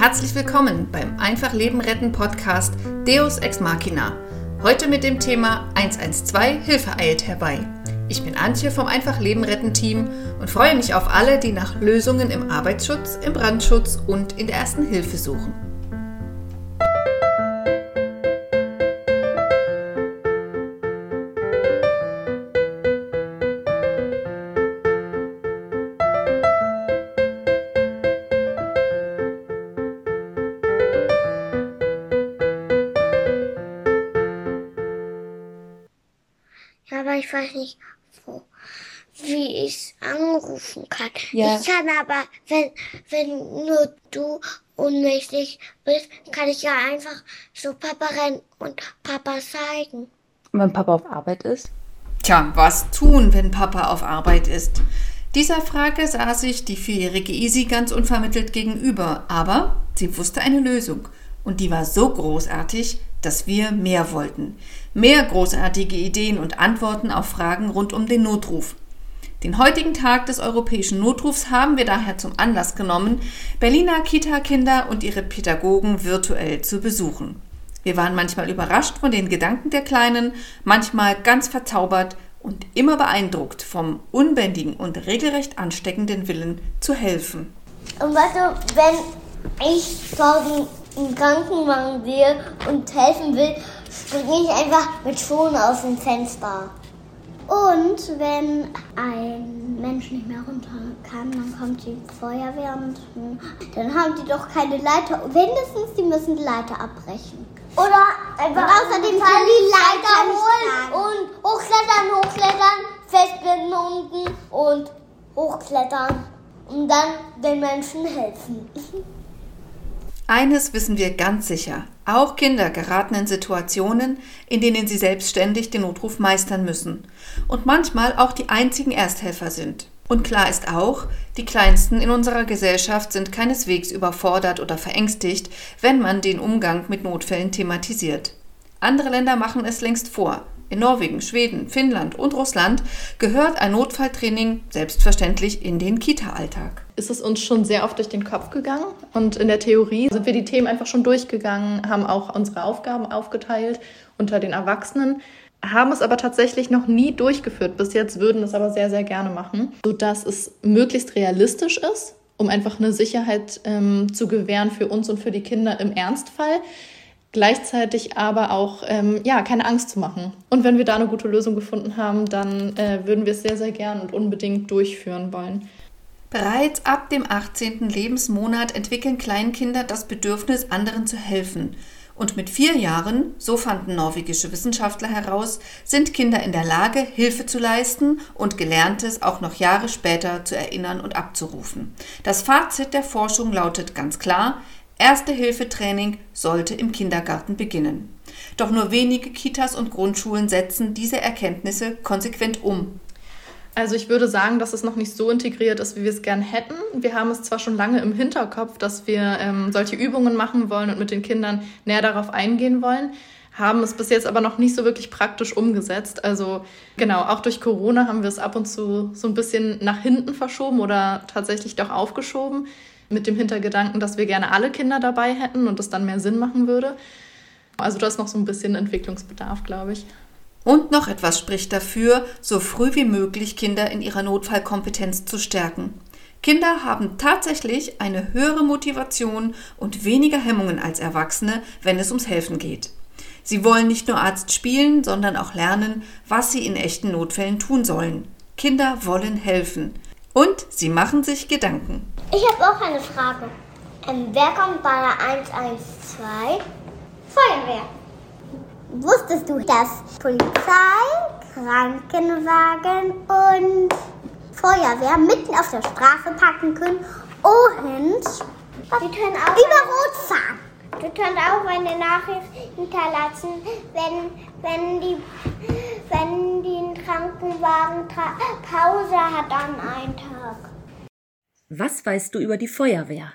Herzlich willkommen beim Einfach Leben retten Podcast Deus Ex Machina. Heute mit dem Thema 112 Hilfe eilt herbei. Ich bin Antje vom Einfach Leben retten Team und freue mich auf alle, die nach Lösungen im Arbeitsschutz, im Brandschutz und in der ersten Hilfe suchen. Weiß nicht, wo, wie ich anrufen kann. Ja. Ich kann aber, wenn, wenn nur du ohnmächtig bist, kann ich ja einfach zu Papa rennen und Papa zeigen. Wenn Papa auf Arbeit ist? Tja, was tun, wenn Papa auf Arbeit ist? Dieser Frage sah sich die vierjährige Isi ganz unvermittelt gegenüber, aber sie wusste eine Lösung. Und die war so großartig, dass wir mehr wollten. Mehr großartige Ideen und Antworten auf Fragen rund um den Notruf. Den heutigen Tag des europäischen Notrufs haben wir daher zum Anlass genommen, Berliner Kita-Kinder und ihre Pädagogen virtuell zu besuchen. Wir waren manchmal überrascht von den Gedanken der Kleinen, manchmal ganz verzaubert und immer beeindruckt vom unbändigen und regelrecht ansteckenden Willen zu helfen. Und weißt du, wenn ich draußen einen Krankenwagen sehe und helfen will, springe ich einfach mit Schuhen aus dem Fenster. Und wenn ein Mensch nicht mehr runter kann, dann kommt die Feuerwehr und dann haben die doch keine Leiter. Wenigstens, die müssen die Leiter abbrechen. Oder einfach und außerdem können die Leiter holen und hochklettern, hochklettern, festbinden unten und hochklettern und dann den Menschen helfen. Eines wissen wir ganz sicher. Auch Kinder geraten in Situationen, in denen sie selbstständig den Notruf meistern müssen und manchmal auch die einzigen Ersthelfer sind. Und klar ist auch, die Kleinsten in unserer Gesellschaft sind keineswegs überfordert oder verängstigt, wenn man den Umgang mit Notfällen thematisiert. Andere Länder machen es längst vor. In Norwegen, Schweden, Finnland und Russland gehört ein Notfalltraining selbstverständlich in den Kita-Alltag. Ist es uns schon sehr oft durch den Kopf gegangen und in der Theorie sind wir die Themen einfach schon durchgegangen, haben auch unsere Aufgaben aufgeteilt unter den Erwachsenen, haben es aber tatsächlich noch nie durchgeführt bis jetzt, würden es aber sehr, sehr gerne machen, sodass es möglichst realistisch ist, um einfach eine Sicherheit ähm, zu gewähren für uns und für die Kinder im Ernstfall gleichzeitig aber auch ähm, ja keine Angst zu machen. Und wenn wir da eine gute Lösung gefunden haben, dann äh, würden wir es sehr sehr gern und unbedingt durchführen wollen. Bereits ab dem 18. Lebensmonat entwickeln Kleinkinder das Bedürfnis, anderen zu helfen. Und mit vier Jahren, so fanden norwegische Wissenschaftler heraus, sind Kinder in der Lage, Hilfe zu leisten und Gelerntes auch noch Jahre später zu erinnern und abzurufen. Das Fazit der Forschung lautet ganz klar, Erste-Hilfe-Training sollte im Kindergarten beginnen. Doch nur wenige Kitas und Grundschulen setzen diese Erkenntnisse konsequent um. Also ich würde sagen, dass es noch nicht so integriert ist, wie wir es gern hätten. Wir haben es zwar schon lange im Hinterkopf, dass wir ähm, solche Übungen machen wollen und mit den Kindern näher darauf eingehen wollen, haben es bis jetzt aber noch nicht so wirklich praktisch umgesetzt. Also genau, auch durch Corona haben wir es ab und zu so ein bisschen nach hinten verschoben oder tatsächlich doch aufgeschoben mit dem Hintergedanken, dass wir gerne alle Kinder dabei hätten und es dann mehr Sinn machen würde. Also da ist noch so ein bisschen Entwicklungsbedarf, glaube ich. Und noch etwas spricht dafür, so früh wie möglich Kinder in ihrer Notfallkompetenz zu stärken. Kinder haben tatsächlich eine höhere Motivation und weniger Hemmungen als Erwachsene, wenn es ums Helfen geht. Sie wollen nicht nur Arzt spielen, sondern auch lernen, was sie in echten Notfällen tun sollen. Kinder wollen helfen. Und sie machen sich Gedanken. Ich habe auch eine Frage. Ähm, wer kommt bei der 112? Feuerwehr. Wusstest du, dass Polizei, Krankenwagen und Feuerwehr mitten auf der Straße parken können und die können auch über Rot fahren? Du könnt auch eine Nachricht hinterlassen, wenn, wenn, die, wenn die Krankenwagen Pause hat an einem Tag. Was weißt du über die Feuerwehr?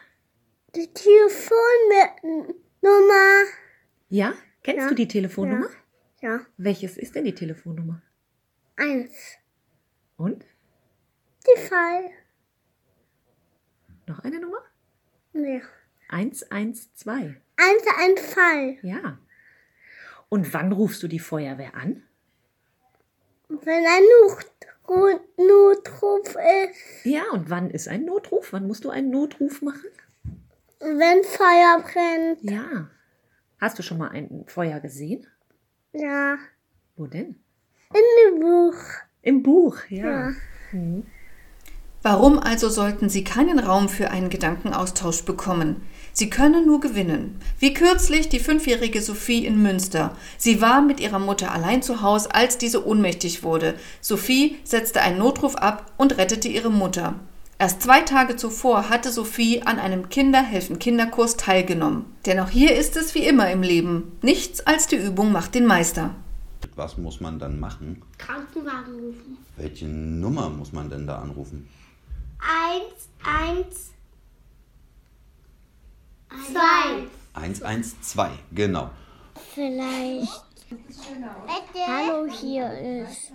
Die Telefonnummer. Ja? Kennst Ja. du die Telefonnummer? Ja, Welches ist denn die Telefonnummer? eins. Und? Die Fall. Noch eine Nummer? Nee. 112. Eins ein Fall. Ja. Und wann rufst du die Feuerwehr an? Wenn ein Notruf, Notruf ist. Ja, und wann ist ein Notruf? Wann musst du einen Notruf machen? Wenn Feuer brennt. Ja. Hast du schon mal ein Feuer gesehen? Ja. Wo denn? In dem Buch. Im Buch, ja. Ja. Warum also sollten Sie keinen Raum für einen Gedankenaustausch bekommen? Sie können nur gewinnen. Wie kürzlich die fünfjährige Sophie in Münster. Sie war mit ihrer Mutter allein zu Hause, als diese ohnmächtig wurde. Sophie setzte einen Notruf ab und rettete ihre Mutter. Erst zwei Tage zuvor hatte Sophie an einem Kinderhelfen-Kinderkurs teilgenommen. Denn auch hier ist es wie immer im Leben. Nichts als die Übung macht den Meister. Was muss man dann machen? Krankenwagen rufen. Welche Nummer muss man denn da anrufen? Eins, eins, zwei. 112, genau. Vielleicht. Hallo, hier ist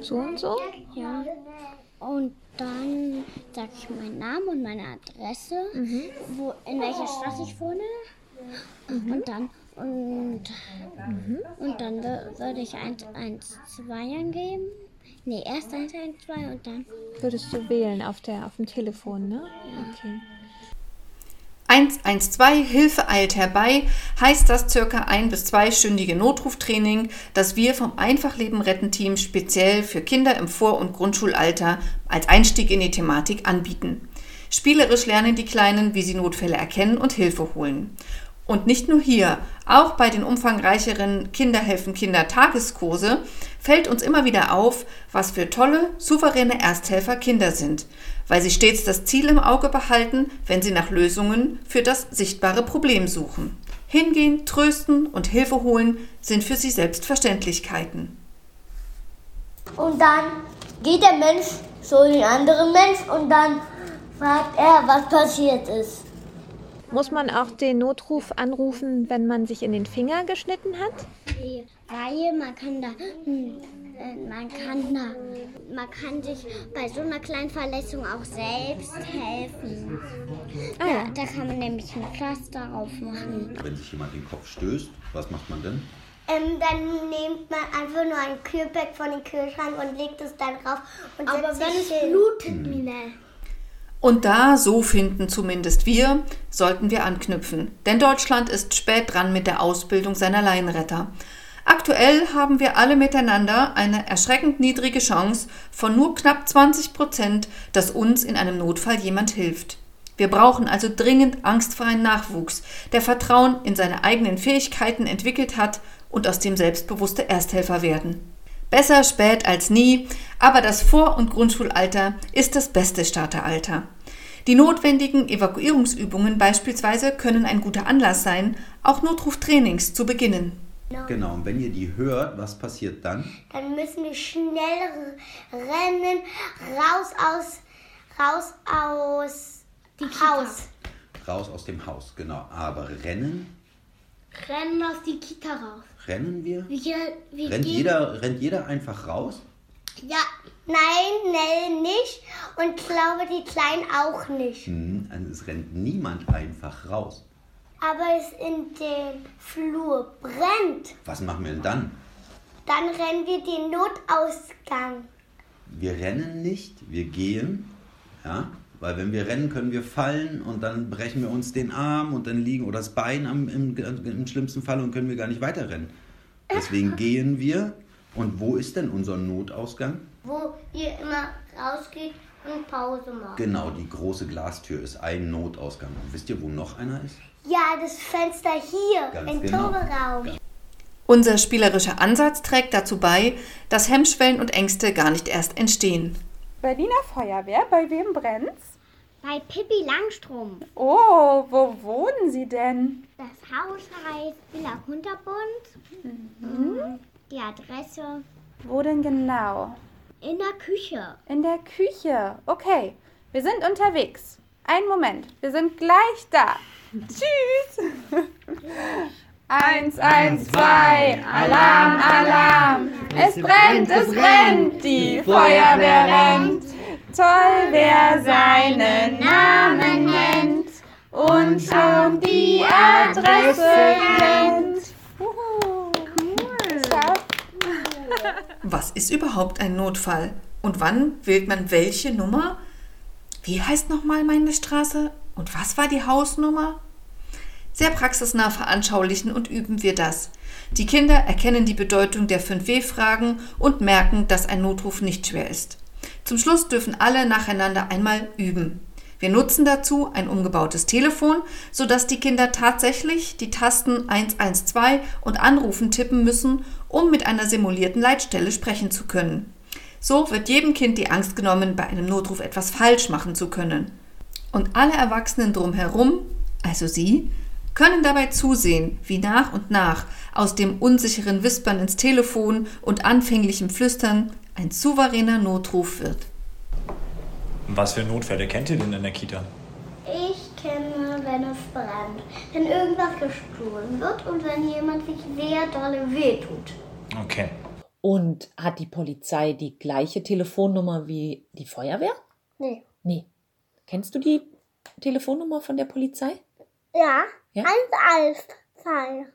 So und so? Ja. Und dann sage ich meinen Namen und meine Adresse, wo, in welcher Stadt ich wohne. Und dann und, und dann wür- würde ich 112 angeben. Nee, erst 112 und dann. Würdest du wählen auf, der, auf dem Telefon, ne? Okay. 112 Hilfe eilt herbei heißt das circa ein- bis zweistündige Notruftraining, das wir vom Einfachleben retten Team speziell für Kinder im Vor- und Grundschulalter als Einstieg in die Thematik anbieten. Spielerisch lernen die Kleinen, wie sie Notfälle erkennen und Hilfe holen. Und nicht nur hier, auch bei den umfangreicheren Kinderhelfen Kinder Tageskurse fällt uns immer wieder auf, was für tolle, souveräne Ersthelfer Kinder sind, weil sie stets das Ziel im Auge behalten, wenn sie nach Lösungen für das sichtbare Problem suchen. Hingehen, trösten und Hilfe holen sind für sie Selbstverständlichkeiten. Und dann geht der Mensch zu den anderen Mensch und dann fragt er, was passiert ist. Muss man auch den Notruf anrufen, wenn man sich in den Finger geschnitten hat? Weil man kann da, hm, äh, man kann da, man kann sich bei so einer kleinen Verletzung auch selbst helfen. Ah ja. Da kann man nämlich ein Pflaster drauf machen. Wenn sich jemand den Kopf stößt, was macht man denn? Ähm, dann nimmt man einfach nur ein Kühlpack von dem Kühlschrank und legt es dann drauf. Und Aber wenn es blutet, Mine. Und da, so finden zumindest wir, sollten wir anknüpfen. Denn Deutschland ist spät dran mit der Ausbildung seiner Laienretter. Aktuell haben wir alle miteinander eine erschreckend niedrige Chance von nur knapp 20 Prozent, dass uns in einem Notfall jemand hilft. Wir brauchen also dringend angstfreien Nachwuchs, der Vertrauen in seine eigenen Fähigkeiten entwickelt hat und aus dem selbstbewusste Ersthelfer werden. Besser spät als nie, aber das Vor- und Grundschulalter ist das beste Starteralter. Die notwendigen Evakuierungsübungen beispielsweise können ein guter Anlass sein, auch Notruftrainings zu beginnen. Genau, und wenn ihr die hört, was passiert dann? Dann müssen wir schnell rennen, raus aus, raus aus Haus. Raus aus dem Haus, genau. Aber rennen? Rennen aus die Kita raus. Rennen wir? Wir, wir Rennt gehen- jeder, rennt jeder einfach raus? Ja, nein, nein, nicht. Und ich glaube, die Kleinen auch nicht. Hm, also es rennt niemand einfach raus. Aber es in dem Flur brennt. Was machen wir denn dann? Dann rennen wir den Notausgang. Wir rennen nicht, wir gehen. Ja? Weil wenn wir rennen, können wir fallen und dann brechen wir uns den Arm und dann liegen oder das Bein am, im, im schlimmsten Fall und können wir gar nicht weiterrennen. Deswegen gehen wir. Und wo ist denn unser Notausgang? Wo ihr immer rausgeht und Pause macht. Genau, die große Glastür ist ein Notausgang. Und wisst ihr, wo noch einer ist? Ja, das Fenster hier Ganz im genau. Proberaum. Unser spielerischer Ansatz trägt dazu bei, dass Hemmschwellen und Ängste gar nicht erst entstehen. Berliner Feuerwehr, bei wem brennt's? Bei Pippi Langstrumpf. Oh, wo wohnen Sie denn? Das Haus heißt Villa Kunterbund. Mhm. Die Adresse Wo denn genau? in der Küche. In der Küche. Okay, wir sind unterwegs. Einen Moment, wir sind gleich da. Tschüss. Eins, eins, zwei, Alarm, Alarm. Es brennt, es brennt, die Feuerwehr rennt. Toll, wer seinen Namen nennt. und schon die Adresse kennt. Was ist überhaupt ein Notfall? Und wann wählt man welche Nummer? Wie heißt nochmal meine Straße? Und was war die Hausnummer? Sehr praxisnah veranschaulichen und üben wir das. Die Kinder erkennen die Bedeutung der 5W-Fragen und merken, dass ein Notruf nicht schwer ist. Zum Schluss dürfen alle nacheinander einmal üben. Wir nutzen dazu ein umgebautes Telefon, sodass die Kinder tatsächlich die Tasten 112 und Anrufen tippen müssen, um mit einer simulierten Leitstelle sprechen zu können. So wird jedem Kind die Angst genommen, bei einem Notruf etwas falsch machen zu können. Und alle Erwachsenen drumherum, also Sie, können dabei zusehen, wie nach und nach aus dem unsicheren Wispern ins Telefon und anfänglichem Flüstern ein souveräner Notruf wird. Was für Notfälle kennt ihr denn in der Kita? Ich kenne, wenn es brennt, wenn irgendwas gestohlen wird und wenn jemand sich sehr dolle wehtut. Okay. Und hat die Polizei die gleiche Telefonnummer wie die Feuerwehr? Nee. Nee. Kennst du die Telefonnummer von der Polizei? Ja, Ja? 112.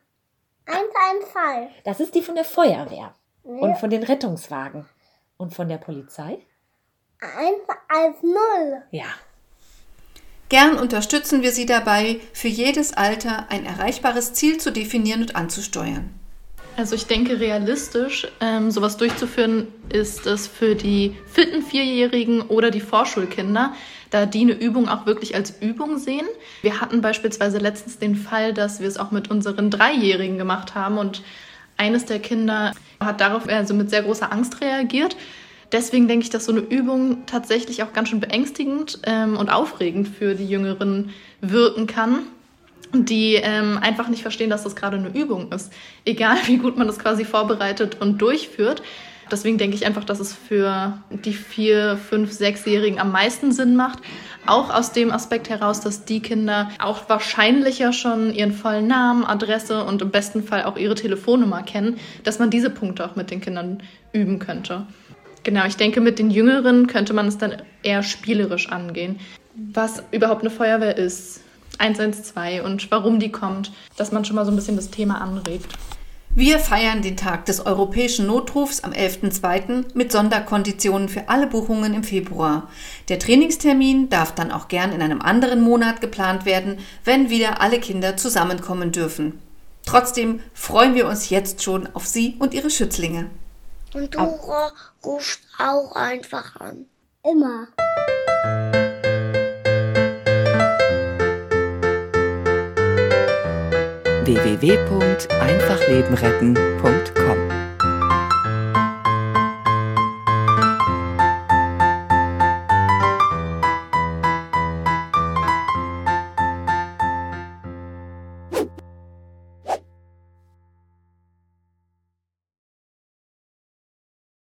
112. Das ist die von der Feuerwehr Nee. und von den Rettungswagen. Und von der Polizei? 110. Ja. Gern unterstützen wir Sie dabei, für jedes Alter ein erreichbares Ziel zu definieren und anzusteuern. Also ich denke, realistisch ähm, sowas durchzuführen, ist es für die fitten Vierjährigen oder die Vorschulkinder, da die eine Übung auch wirklich als Übung sehen. Wir hatten beispielsweise letztens den Fall, dass wir es auch mit unseren Dreijährigen gemacht haben und eines der Kinder hat darauf also mit sehr großer Angst reagiert. Deswegen denke ich, dass so eine Übung tatsächlich auch ganz schön beängstigend ähm, und aufregend für die Jüngeren wirken kann die ähm, einfach nicht verstehen, dass das gerade eine Übung ist. Egal wie gut man das quasi vorbereitet und durchführt. Deswegen denke ich einfach, dass es für die vier, fünf, sechsjährigen am meisten Sinn macht. Auch aus dem Aspekt heraus, dass die Kinder auch wahrscheinlicher schon ihren vollen Namen, Adresse und im besten Fall auch ihre Telefonnummer kennen, dass man diese Punkte auch mit den Kindern üben könnte. Genau, ich denke, mit den Jüngeren könnte man es dann eher spielerisch angehen. Was überhaupt eine Feuerwehr ist, 112 und warum die kommt, dass man schon mal so ein bisschen das Thema anregt. Wir feiern den Tag des europäischen Notrufs am 11.02. mit Sonderkonditionen für alle Buchungen im Februar. Der Trainingstermin darf dann auch gern in einem anderen Monat geplant werden, wenn wieder alle Kinder zusammenkommen dürfen. Trotzdem freuen wir uns jetzt schon auf Sie und Ihre Schützlinge. Und Dora ruft auch einfach an. Immer. www.einfachlebenretten.de